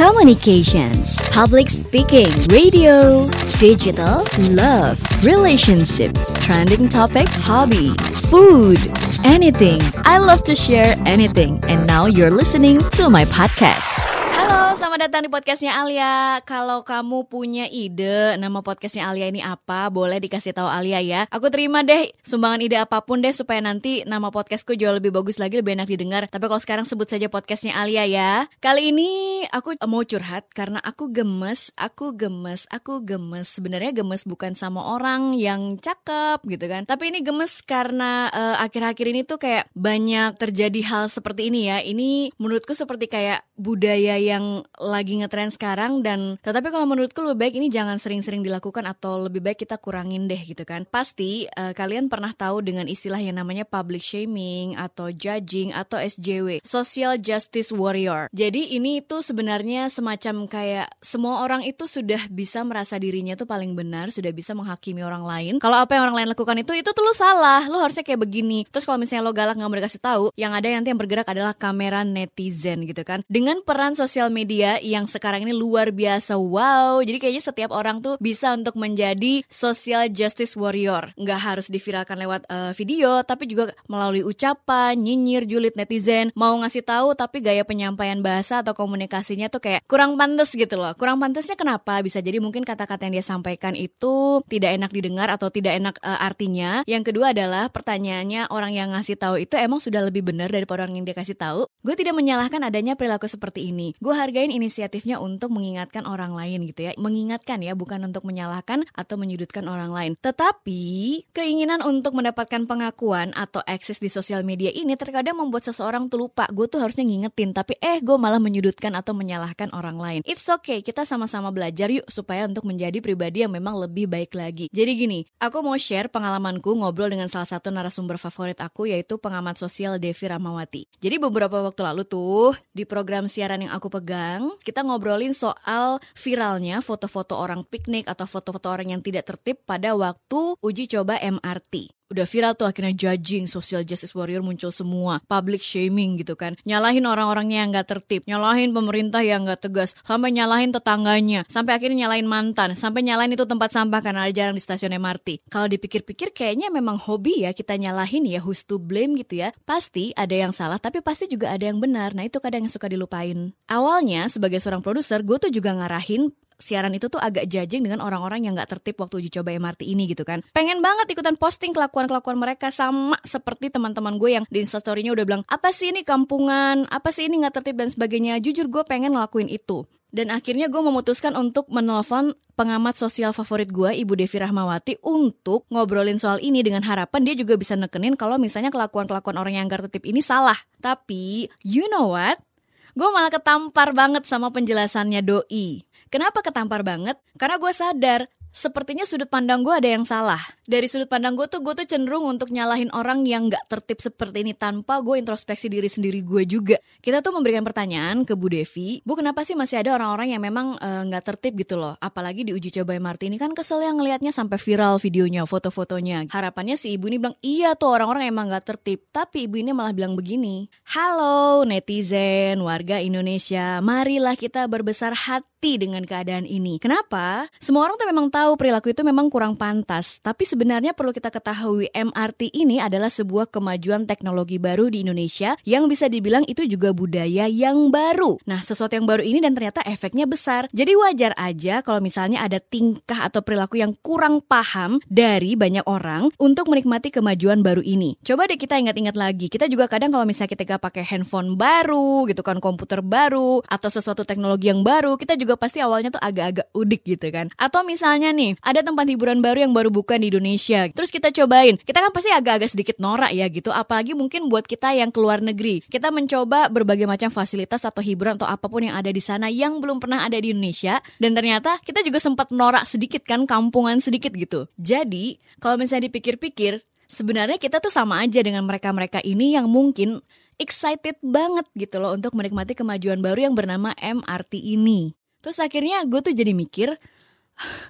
communications, public speaking, radio, digital, love, relationships, trending topic, hobby, food, anything. I love to share anything. And now you're listening to my podcast. Selamat datang di podcastnya Alia. Kalau kamu punya ide nama podcastnya Alia ini apa, boleh dikasih tahu Alia ya. Aku terima deh sumbangan ide apa pun deh supaya nanti nama podcastku jauh lebih bagus lagi, lebih enak didengar. Tapi kalau sekarang sebut saja podcastnya Alia ya. Kali ini aku mau curhat karena aku gemes, aku gemes, aku gemes. Sebenarnya gemes bukan sama orang yang cakep gitu kan. Tapi ini gemes karena eh, akhir-akhir ini tuh kayak banyak terjadi hal seperti ini ya. Ini menurutku seperti kayak budaya yang lagi ngetren sekarang dan tetapi kalau menurutku lebih baik ini jangan sering-sering dilakukan atau lebih baik kita kurangin deh gitu kan. Pasti uh, kalian pernah tahu dengan istilah yang namanya public shaming atau judging atau SJW, social justice warrior. Jadi ini itu sebenarnya semacam kayak semua orang itu sudah bisa merasa dirinya tuh paling benar, sudah bisa menghakimi orang lain. Kalau apa yang orang lain lakukan itu itu tuh lu salah, lu harusnya kayak begini. Terus kalau misalnya lo galak nggak mau dikasih tahu, yang ada nanti yang bergerak adalah kamera netizen gitu kan. Dengan peran sosial media yang sekarang ini luar biasa wow. Jadi kayaknya setiap orang tuh bisa untuk menjadi social justice warrior. Nggak harus diviralkan lewat uh, video, tapi juga melalui ucapan, nyinyir, julid netizen, mau ngasih tahu tapi gaya penyampaian bahasa atau komunikasinya tuh kayak kurang pantas gitu loh. Kurang pantasnya kenapa? Bisa jadi mungkin kata-kata yang dia sampaikan itu tidak enak didengar atau tidak enak uh, artinya. Yang kedua adalah pertanyaannya orang yang ngasih tahu itu emang sudah lebih benar daripada orang yang dia kasih tahu. Gue tidak menyalahkan adanya perilaku seperti ini. Gue hargain inisiatifnya untuk mengingatkan orang lain gitu ya. Mengingatkan ya, bukan untuk menyalahkan atau menyudutkan orang lain. Tetapi, keinginan untuk mendapatkan pengakuan atau akses di sosial media ini terkadang membuat seseorang tuh lupa. Gue tuh harusnya ngingetin, tapi eh gue malah menyudutkan atau menyalahkan orang lain. It's okay, kita sama-sama belajar yuk supaya untuk menjadi pribadi yang memang lebih baik lagi. Jadi gini, aku mau share pengalamanku ngobrol dengan salah satu narasumber favorit aku yaitu pengamat sosial Devi Ramawati. Jadi beberapa waktu lalu tuh di program siaran yang aku pegang, kita ngobrolin soal viralnya foto-foto orang piknik atau foto-foto orang yang tidak tertib pada waktu uji coba MRT udah viral tuh akhirnya judging social justice warrior muncul semua public shaming gitu kan. Nyalahin orang-orangnya yang gak tertib nyalahin pemerintah yang gak tegas sampai nyalahin tetangganya sampai akhirnya nyalahin mantan sampai nyalahin itu tempat sampah karena ada jarang di stasiun MRT kalau dipikir-pikir kayaknya memang hobi ya kita nyalahin ya who's to blame gitu ya. Pasti ada yang salah tapi pasti juga ada yang benar. Nah itu kadang yang suka dilupain. Awalnya sebagai seorang produser gue tuh juga ngarahin siaran itu tuh agak judging dengan orang-orang yang nggak tertib waktu uji coba MRT ini gitu kan. Pengen banget ikutan posting kelakuan-kelakuan mereka sama seperti teman-teman gue yang di instastorynya udah bilang apa sih ini kampungan, apa sih ini nggak tertib dan sebagainya. Jujur gue pengen ngelakuin itu. Dan akhirnya gue memutuskan untuk menelpon pengamat sosial favorit gue, Ibu Devi Rahmawati, untuk ngobrolin soal ini dengan harapan dia juga bisa nekenin kalau misalnya kelakuan-kelakuan orang yang gak tertib ini salah. Tapi, you know what? Gue malah ketampar banget sama penjelasannya Doi. Kenapa ketampar banget? Karena gue sadar sepertinya sudut pandang gue ada yang salah. Dari sudut pandang gue tuh, gue tuh cenderung untuk nyalahin orang yang gak tertib seperti ini tanpa gue introspeksi diri sendiri gue juga. Kita tuh memberikan pertanyaan ke Bu Devi, Bu kenapa sih masih ada orang-orang yang memang uh, gak tertib gitu loh? Apalagi di uji coba MRT ini kan kesel yang ngelihatnya sampai viral videonya, foto-fotonya. Harapannya si ibu ini bilang, iya tuh orang-orang emang gak tertib. Tapi ibu ini malah bilang begini, Halo netizen, warga Indonesia, marilah kita berbesar hati dengan keadaan ini. Kenapa? Semua orang tuh memang tahu perilaku itu memang kurang pantas, tapi sebenarnya perlu kita ketahui MRT ini adalah sebuah kemajuan teknologi baru di Indonesia yang bisa dibilang itu juga budaya yang baru. Nah, sesuatu yang baru ini dan ternyata efeknya besar. Jadi wajar aja kalau misalnya ada tingkah atau perilaku yang kurang paham dari banyak orang untuk menikmati kemajuan baru ini. Coba deh kita ingat-ingat lagi. Kita juga kadang kalau misalnya kita pakai handphone baru gitu kan, komputer baru atau sesuatu teknologi yang baru, kita juga pasti awalnya tuh agak-agak udik gitu kan. Atau misalnya nih, ada tempat hiburan baru yang baru buka di Indonesia. Terus kita cobain. Kita kan pasti agak-agak sedikit norak ya gitu. Apalagi mungkin buat kita yang keluar negeri. Kita mencoba berbagai macam fasilitas atau hiburan atau apa pun yang ada di sana yang belum pernah ada di Indonesia. Dan ternyata kita juga sempat norak sedikit kan, kampungan sedikit gitu. Jadi, kalau misalnya dipikir-pikir, sebenarnya kita tuh sama aja dengan mereka-mereka ini yang mungkin excited banget gitu loh untuk menikmati kemajuan baru yang bernama MRT ini. Terus akhirnya gue tuh jadi mikir,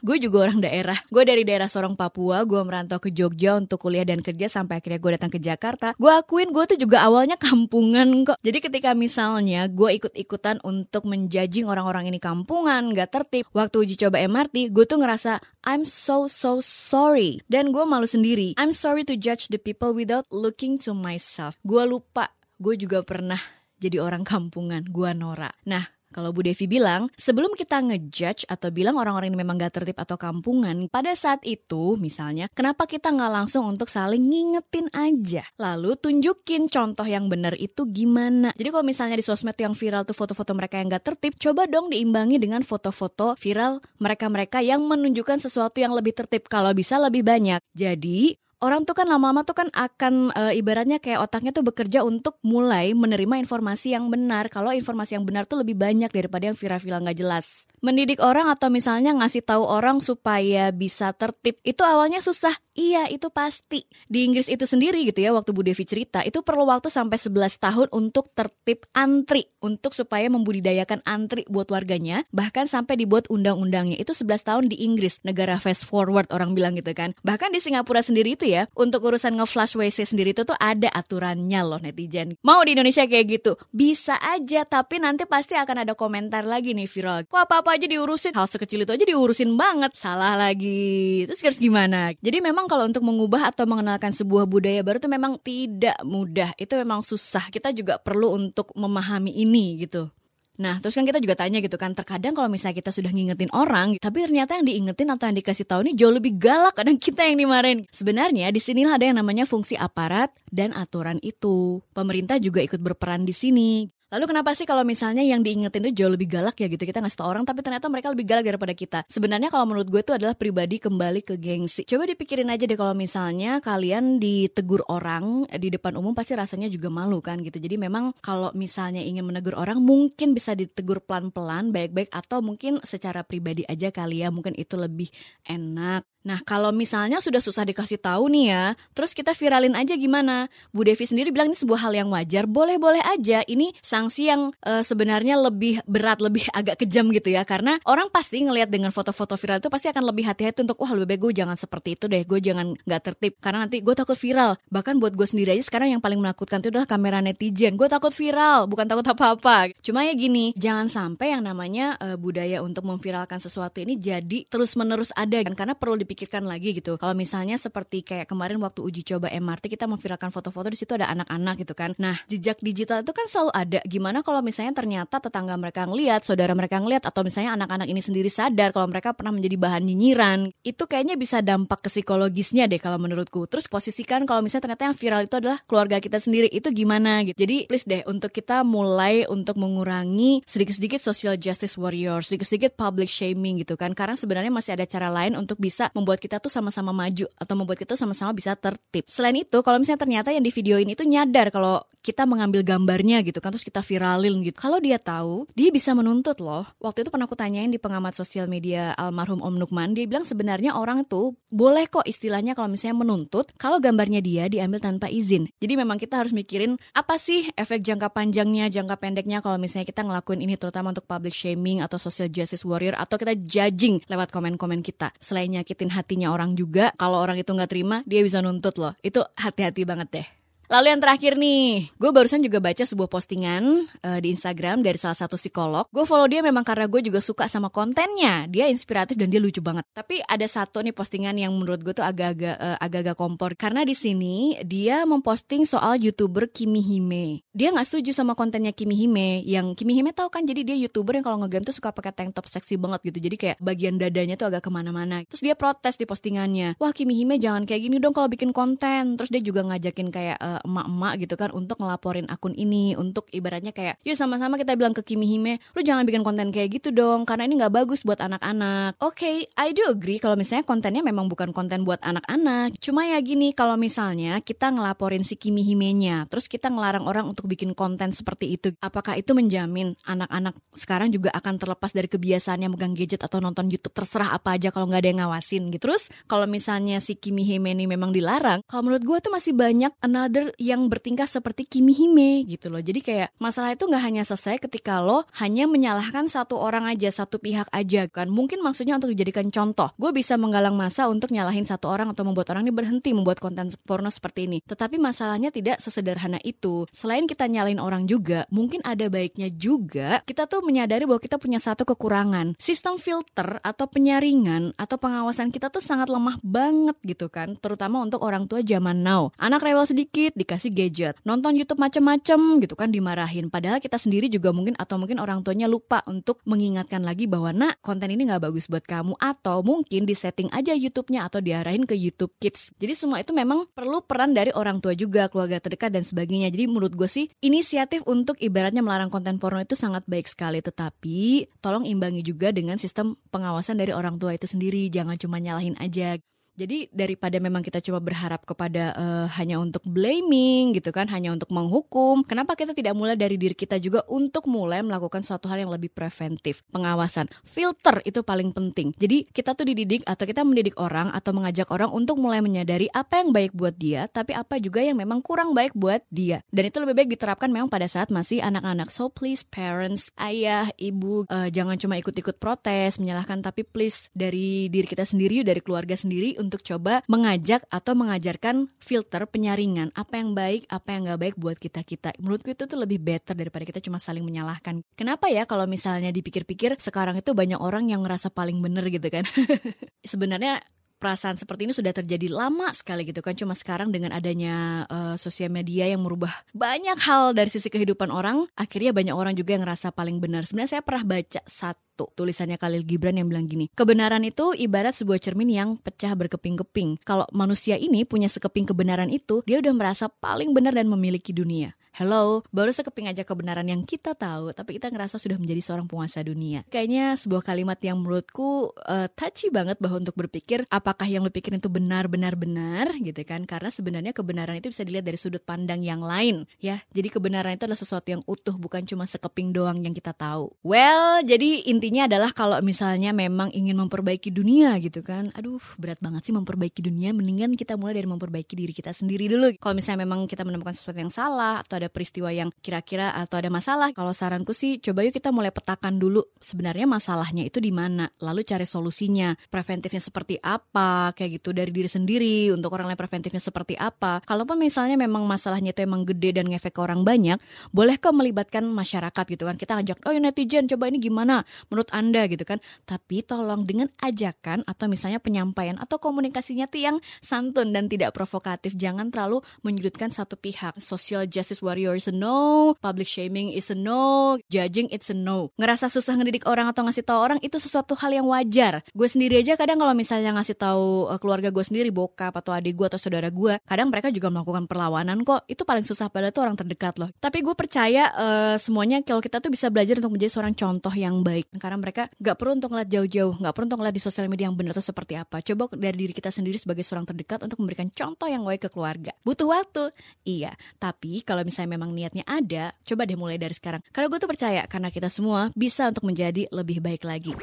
gue juga orang daerah. Gue dari daerah Sorong Papua, gue merantau ke Jogja untuk kuliah dan kerja sampai akhirnya gue datang ke Jakarta. Gue akuin gue tuh juga awalnya kampungan kok. Jadi ketika misalnya gue ikut-ikutan untuk menjajing orang-orang ini kampungan, gak tertib. Waktu uji coba MRT, gue tuh ngerasa I'm so so sorry. Dan gue malu sendiri. I'm sorry to judge the people without looking to myself. Gue lupa, gue juga pernah jadi orang kampungan, gue Nora. Nah, kalau Bu Devi bilang, sebelum kita ngejudge atau bilang orang-orang ini memang gak tertib atau kampungan, pada saat itu misalnya, kenapa kita nggak langsung untuk saling ngingetin aja? Lalu tunjukin contoh yang benar itu gimana. Jadi kalau misalnya di sosmed yang viral tuh foto-foto mereka yang gak tertib, coba dong diimbangi dengan foto-foto viral mereka-mereka yang menunjukkan sesuatu yang lebih tertib. Kalau bisa lebih banyak. Jadi orang tuh kan lama-lama tuh kan akan e, ibaratnya kayak otaknya tuh bekerja untuk mulai menerima informasi yang benar. Kalau informasi yang benar tuh lebih banyak daripada yang viral-viral nggak jelas. Mendidik orang atau misalnya ngasih tahu orang supaya bisa tertib itu awalnya susah. Iya, itu pasti. Di Inggris itu sendiri gitu ya, waktu Bu Devi cerita, itu perlu waktu sampai 11 tahun untuk tertib antri. Untuk supaya membudidayakan antri buat warganya. Bahkan sampai dibuat undang-undangnya. Itu 11 tahun di Inggris, negara fast forward orang bilang gitu kan. Bahkan di Singapura sendiri itu ya, untuk urusan nge-flash WC sendiri itu tuh ada aturannya loh netizen. Mau di Indonesia kayak gitu? Bisa aja, tapi nanti pasti akan ada komentar lagi nih viral. Kok apa-apa aja diurusin? Hal sekecil itu aja diurusin banget. Salah lagi. Terus harus gimana? Jadi memang kalau untuk mengubah atau mengenalkan sebuah budaya baru itu memang tidak mudah. Itu memang susah. Kita juga perlu untuk memahami ini gitu. Nah, terus kan kita juga tanya gitu kan, terkadang kalau misalnya kita sudah ngingetin orang, tapi ternyata yang diingetin atau yang dikasih tahu ini jauh lebih galak, kadang kita yang dimarahin. Sebenarnya di sinilah ada yang namanya fungsi aparat dan aturan itu. Pemerintah juga ikut berperan di sini. Lalu kenapa sih kalau misalnya yang diingetin itu jauh lebih galak ya gitu kita ngasih tau orang tapi ternyata mereka lebih galak daripada kita. Sebenarnya kalau menurut gue itu adalah pribadi kembali ke gengsi. Coba dipikirin aja deh kalau misalnya kalian ditegur orang di depan umum pasti rasanya juga malu kan gitu. Jadi memang kalau misalnya ingin menegur orang mungkin bisa ditegur pelan-pelan baik-baik atau mungkin secara pribadi aja kali ya mungkin itu lebih enak. Nah, kalau misalnya sudah susah dikasih tahu nih ya, terus kita viralin aja gimana? Bu Devi sendiri bilang ini sebuah hal yang wajar, boleh-boleh aja. Ini sanksi yang uh, sebenarnya lebih berat, lebih agak kejam gitu ya, karena orang pasti ngelihat dengan foto-foto viral itu pasti akan lebih hati-hati untuk wah lebih baik gue jangan seperti itu deh, gue jangan nggak tertib, karena nanti gue takut viral. Bahkan buat gue sendiri aja sekarang yang paling menakutkan itu adalah kamera netizen. Gue takut viral, bukan takut apa-apa. Cuma ya gini, jangan sampai yang namanya uh, budaya untuk memviralkan sesuatu ini jadi terus-menerus ada kan, karena perlu dipikirkan lagi gitu. Kalau misalnya seperti kayak kemarin waktu uji coba MRT kita memviralkan foto-foto di situ ada anak-anak gitu kan. Nah, jejak digital itu kan selalu ada. Gimana kalau misalnya ternyata tetangga mereka ngelihat, saudara mereka ngelihat atau misalnya anak-anak ini sendiri sadar kalau mereka pernah menjadi bahan nyinyiran. Itu kayaknya bisa dampak ke psikologisnya deh kalau menurutku. Terus posisikan kalau misalnya ternyata yang viral itu adalah keluarga kita sendiri, itu gimana gitu. Jadi please deh untuk kita mulai untuk mengurangi sedikit-sedikit social justice warrior, sedikit-sedikit public shaming gitu kan. Karena sebenarnya masih ada cara lain untuk bisa membuat kita tuh sama-sama maju atau membuat kita sama-sama bisa tertib. Selain itu, kalau misalnya ternyata yang di video ini itu nyadar kalau kita mengambil gambarnya gitu kan terus kita viralin gitu. Kalau dia tahu, dia bisa menuntut loh. Waktu itu pernah aku tanyain di pengamat sosial media almarhum Om Nukman, dia bilang sebenarnya orang tuh boleh kok istilahnya kalau misalnya menuntut kalau gambarnya dia diambil tanpa izin. Jadi memang kita harus mikirin apa sih efek jangka panjangnya, jangka pendeknya kalau misalnya kita ngelakuin ini terutama untuk public shaming atau social justice warrior atau kita judging lewat komen-komen kita. Selain nyakitin hatinya orang juga, kalau orang itu nggak terima, dia bisa nuntut loh. Itu hati-hati banget deh. Lalu yang terakhir nih, gue barusan juga baca sebuah postingan uh, di Instagram dari salah satu psikolog. Gue follow dia memang karena gue juga suka sama kontennya. Dia inspiratif dan dia lucu banget. Tapi ada satu nih postingan yang menurut gue tuh agak-agak uh, agak-agak kompor. Karena di sini dia memposting soal youtuber Kimi Hime. Dia nggak setuju sama kontennya Kimi Hime. Yang Kimi Hime tahu kan, jadi dia youtuber yang kalau ngegame tuh suka pakai tank top seksi banget gitu. Jadi kayak bagian dadanya tuh agak ke mana-mana. Terus dia protes di postingannya. Wah Kimi Hime jangan kayak gini dong kalau bikin konten. Terus dia juga ngajakin kayak uh, emak-emak gitu kan untuk ngelaporin akun ini untuk ibaratnya kayak yuk sama-sama kita bilang ke Kimi Hime lu jangan bikin konten kayak gitu dong karena ini nggak bagus buat anak-anak oke okay, I do agree kalau misalnya kontennya memang bukan konten buat anak-anak cuma ya gini kalau misalnya kita ngelaporin si Kimi Hime-nya terus kita ngelarang orang untuk untuk bikin konten seperti itu. Apakah itu menjamin anak-anak sekarang juga akan terlepas dari kebiasaannya megang gadget atau nonton YouTube terserah apa aja kalau nggak ada yang ngawasin gitu. Terus kalau misalnya si Kimi Hime ini memang dilarang, kalau menurut gue tuh masih banyak another yang bertingkah seperti Kimi Hime gitu loh. Jadi kayak masalah itu nggak hanya selesai ketika lo hanya menyalahkan satu orang aja, satu pihak aja kan. Mungkin maksudnya untuk dijadikan contoh. Gue bisa menggalang masa untuk nyalahin satu orang atau membuat orang ini berhenti membuat konten porno seperti ini. Tetapi masalahnya tidak sesederhana itu. Selain kita nyalain orang juga, mungkin ada baiknya juga kita tuh menyadari bahwa kita punya satu kekurangan. Sistem filter atau penyaringan atau pengawasan kita tuh sangat lemah banget gitu kan, terutama untuk orang tua zaman now. Anak rewel sedikit dikasih gadget, nonton YouTube macem-macem gitu kan dimarahin. Padahal kita sendiri juga mungkin atau mungkin orang tuanya lupa untuk mengingatkan lagi bahwa nak konten ini nggak bagus buat kamu atau mungkin di setting aja YouTube-nya atau diarahin ke YouTube Kids. Jadi semua itu memang perlu peran dari orang tua juga, keluarga terdekat dan sebagainya. Jadi menurut gue sih inisiatif untuk ibaratnya melarang konten porno itu sangat baik sekali, tetapi tolong imbangi juga dengan sistem pengawasan dari orang tua itu sendiri. Jangan cuma nyalahin aja. Jadi daripada memang kita coba berharap kepada uh, hanya untuk blaming gitu kan, hanya untuk menghukum, kenapa kita tidak mulai dari diri kita juga untuk mulai melakukan suatu hal yang lebih preventif, pengawasan, filter itu paling penting. Jadi kita tuh dididik atau kita mendidik orang atau mengajak orang untuk mulai menyadari apa yang baik buat dia, tapi apa juga yang memang kurang baik buat dia. Dan itu lebih baik diterapkan memang pada saat masih anak-anak. So please parents, ayah, ibu, uh, jangan cuma ikut-ikut protes, menyalahkan, tapi please dari diri kita sendiri, dari keluarga sendiri untuk coba mengajak atau mengajarkan filter penyaringan apa yang baik, apa yang nggak baik buat kita kita. Menurutku itu tuh lebih better daripada kita cuma saling menyalahkan. Kenapa ya kalau misalnya dipikir-pikir sekarang itu banyak orang yang ngerasa paling bener gitu kan? Sebenarnya perasaan seperti ini sudah terjadi lama sekali gitu kan. Cuma sekarang dengan adanya uh, sosial media yang merubah banyak hal dari sisi kehidupan orang akhirnya banyak orang juga yang ngerasa paling benar. Sebenarnya saya pernah baca satu tulisannya Khalil Gibran yang bilang gini kebenaran itu ibarat sebuah cermin yang pecah berkeping-keping. Kalau manusia ini punya sekeping kebenaran itu dia udah merasa paling benar dan memiliki dunia Hello, baru sekeping aja kebenaran yang kita tahu, tapi kita ngerasa sudah menjadi seorang penguasa dunia. Kayaknya sebuah kalimat yang menurutku uh, touchy banget bahwa untuk berpikir apakah yang lo pikir itu benar-benar benar gitu kan? Karena sebenarnya kebenaran itu bisa dilihat dari sudut pandang yang lain, ya. Jadi kebenaran itu adalah sesuatu yang utuh, bukan cuma sekeping doang yang kita tahu. Well, jadi intinya adalah kalau misalnya memang ingin memperbaiki dunia gitu kan, aduh berat banget sih memperbaiki dunia. Mendingan kita mulai dari memperbaiki diri kita sendiri dulu. Kalau misalnya memang kita menemukan sesuatu yang salah atau ada peristiwa yang kira-kira atau ada masalah, kalau saranku sih coba yuk kita mulai petakan dulu sebenarnya masalahnya itu di mana, lalu cari solusinya. Preventifnya seperti apa, kayak gitu dari diri sendiri, untuk orang lain preventifnya seperti apa. Kalaupun misalnya memang masalahnya itu emang gede dan ngefek ke orang banyak, boleh kok melibatkan masyarakat gitu kan. Kita ajak, "Oh, ya netizen, coba ini gimana menurut Anda?" gitu kan. Tapi tolong dengan ajakan atau misalnya penyampaian atau komunikasinya tuh yang santun dan tidak provokatif. Jangan terlalu menyudutkan satu pihak. Social justice warrior is a no, public shaming is a no, judging it's a no. Ngerasa susah ngedidik orang atau ngasih tahu orang itu sesuatu hal yang wajar. Gue sendiri aja kadang kalau misalnya ngasih tahu uh, keluarga gue sendiri, bokap atau adik gue atau saudara gue, kadang mereka juga melakukan perlawanan kok. Itu paling susah pada tuh orang terdekat loh. Tapi gue percaya uh, semuanya kalau kita tuh bisa belajar untuk menjadi seorang contoh yang baik. Karena mereka gak perlu untuk ngeliat jauh-jauh, gak perlu untuk ngeliat di sosial media yang benar tuh seperti apa. Coba dari diri kita sendiri sebagai seorang terdekat untuk memberikan contoh yang baik ke keluarga. Butuh waktu, iya. Tapi kalau misalnya misalnya memang niatnya ada, coba deh mulai dari sekarang. Karena gue tuh percaya, karena kita semua bisa untuk menjadi lebih baik lagi.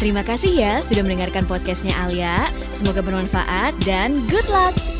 Terima kasih ya sudah mendengarkan podcastnya Alia. Semoga bermanfaat dan good luck!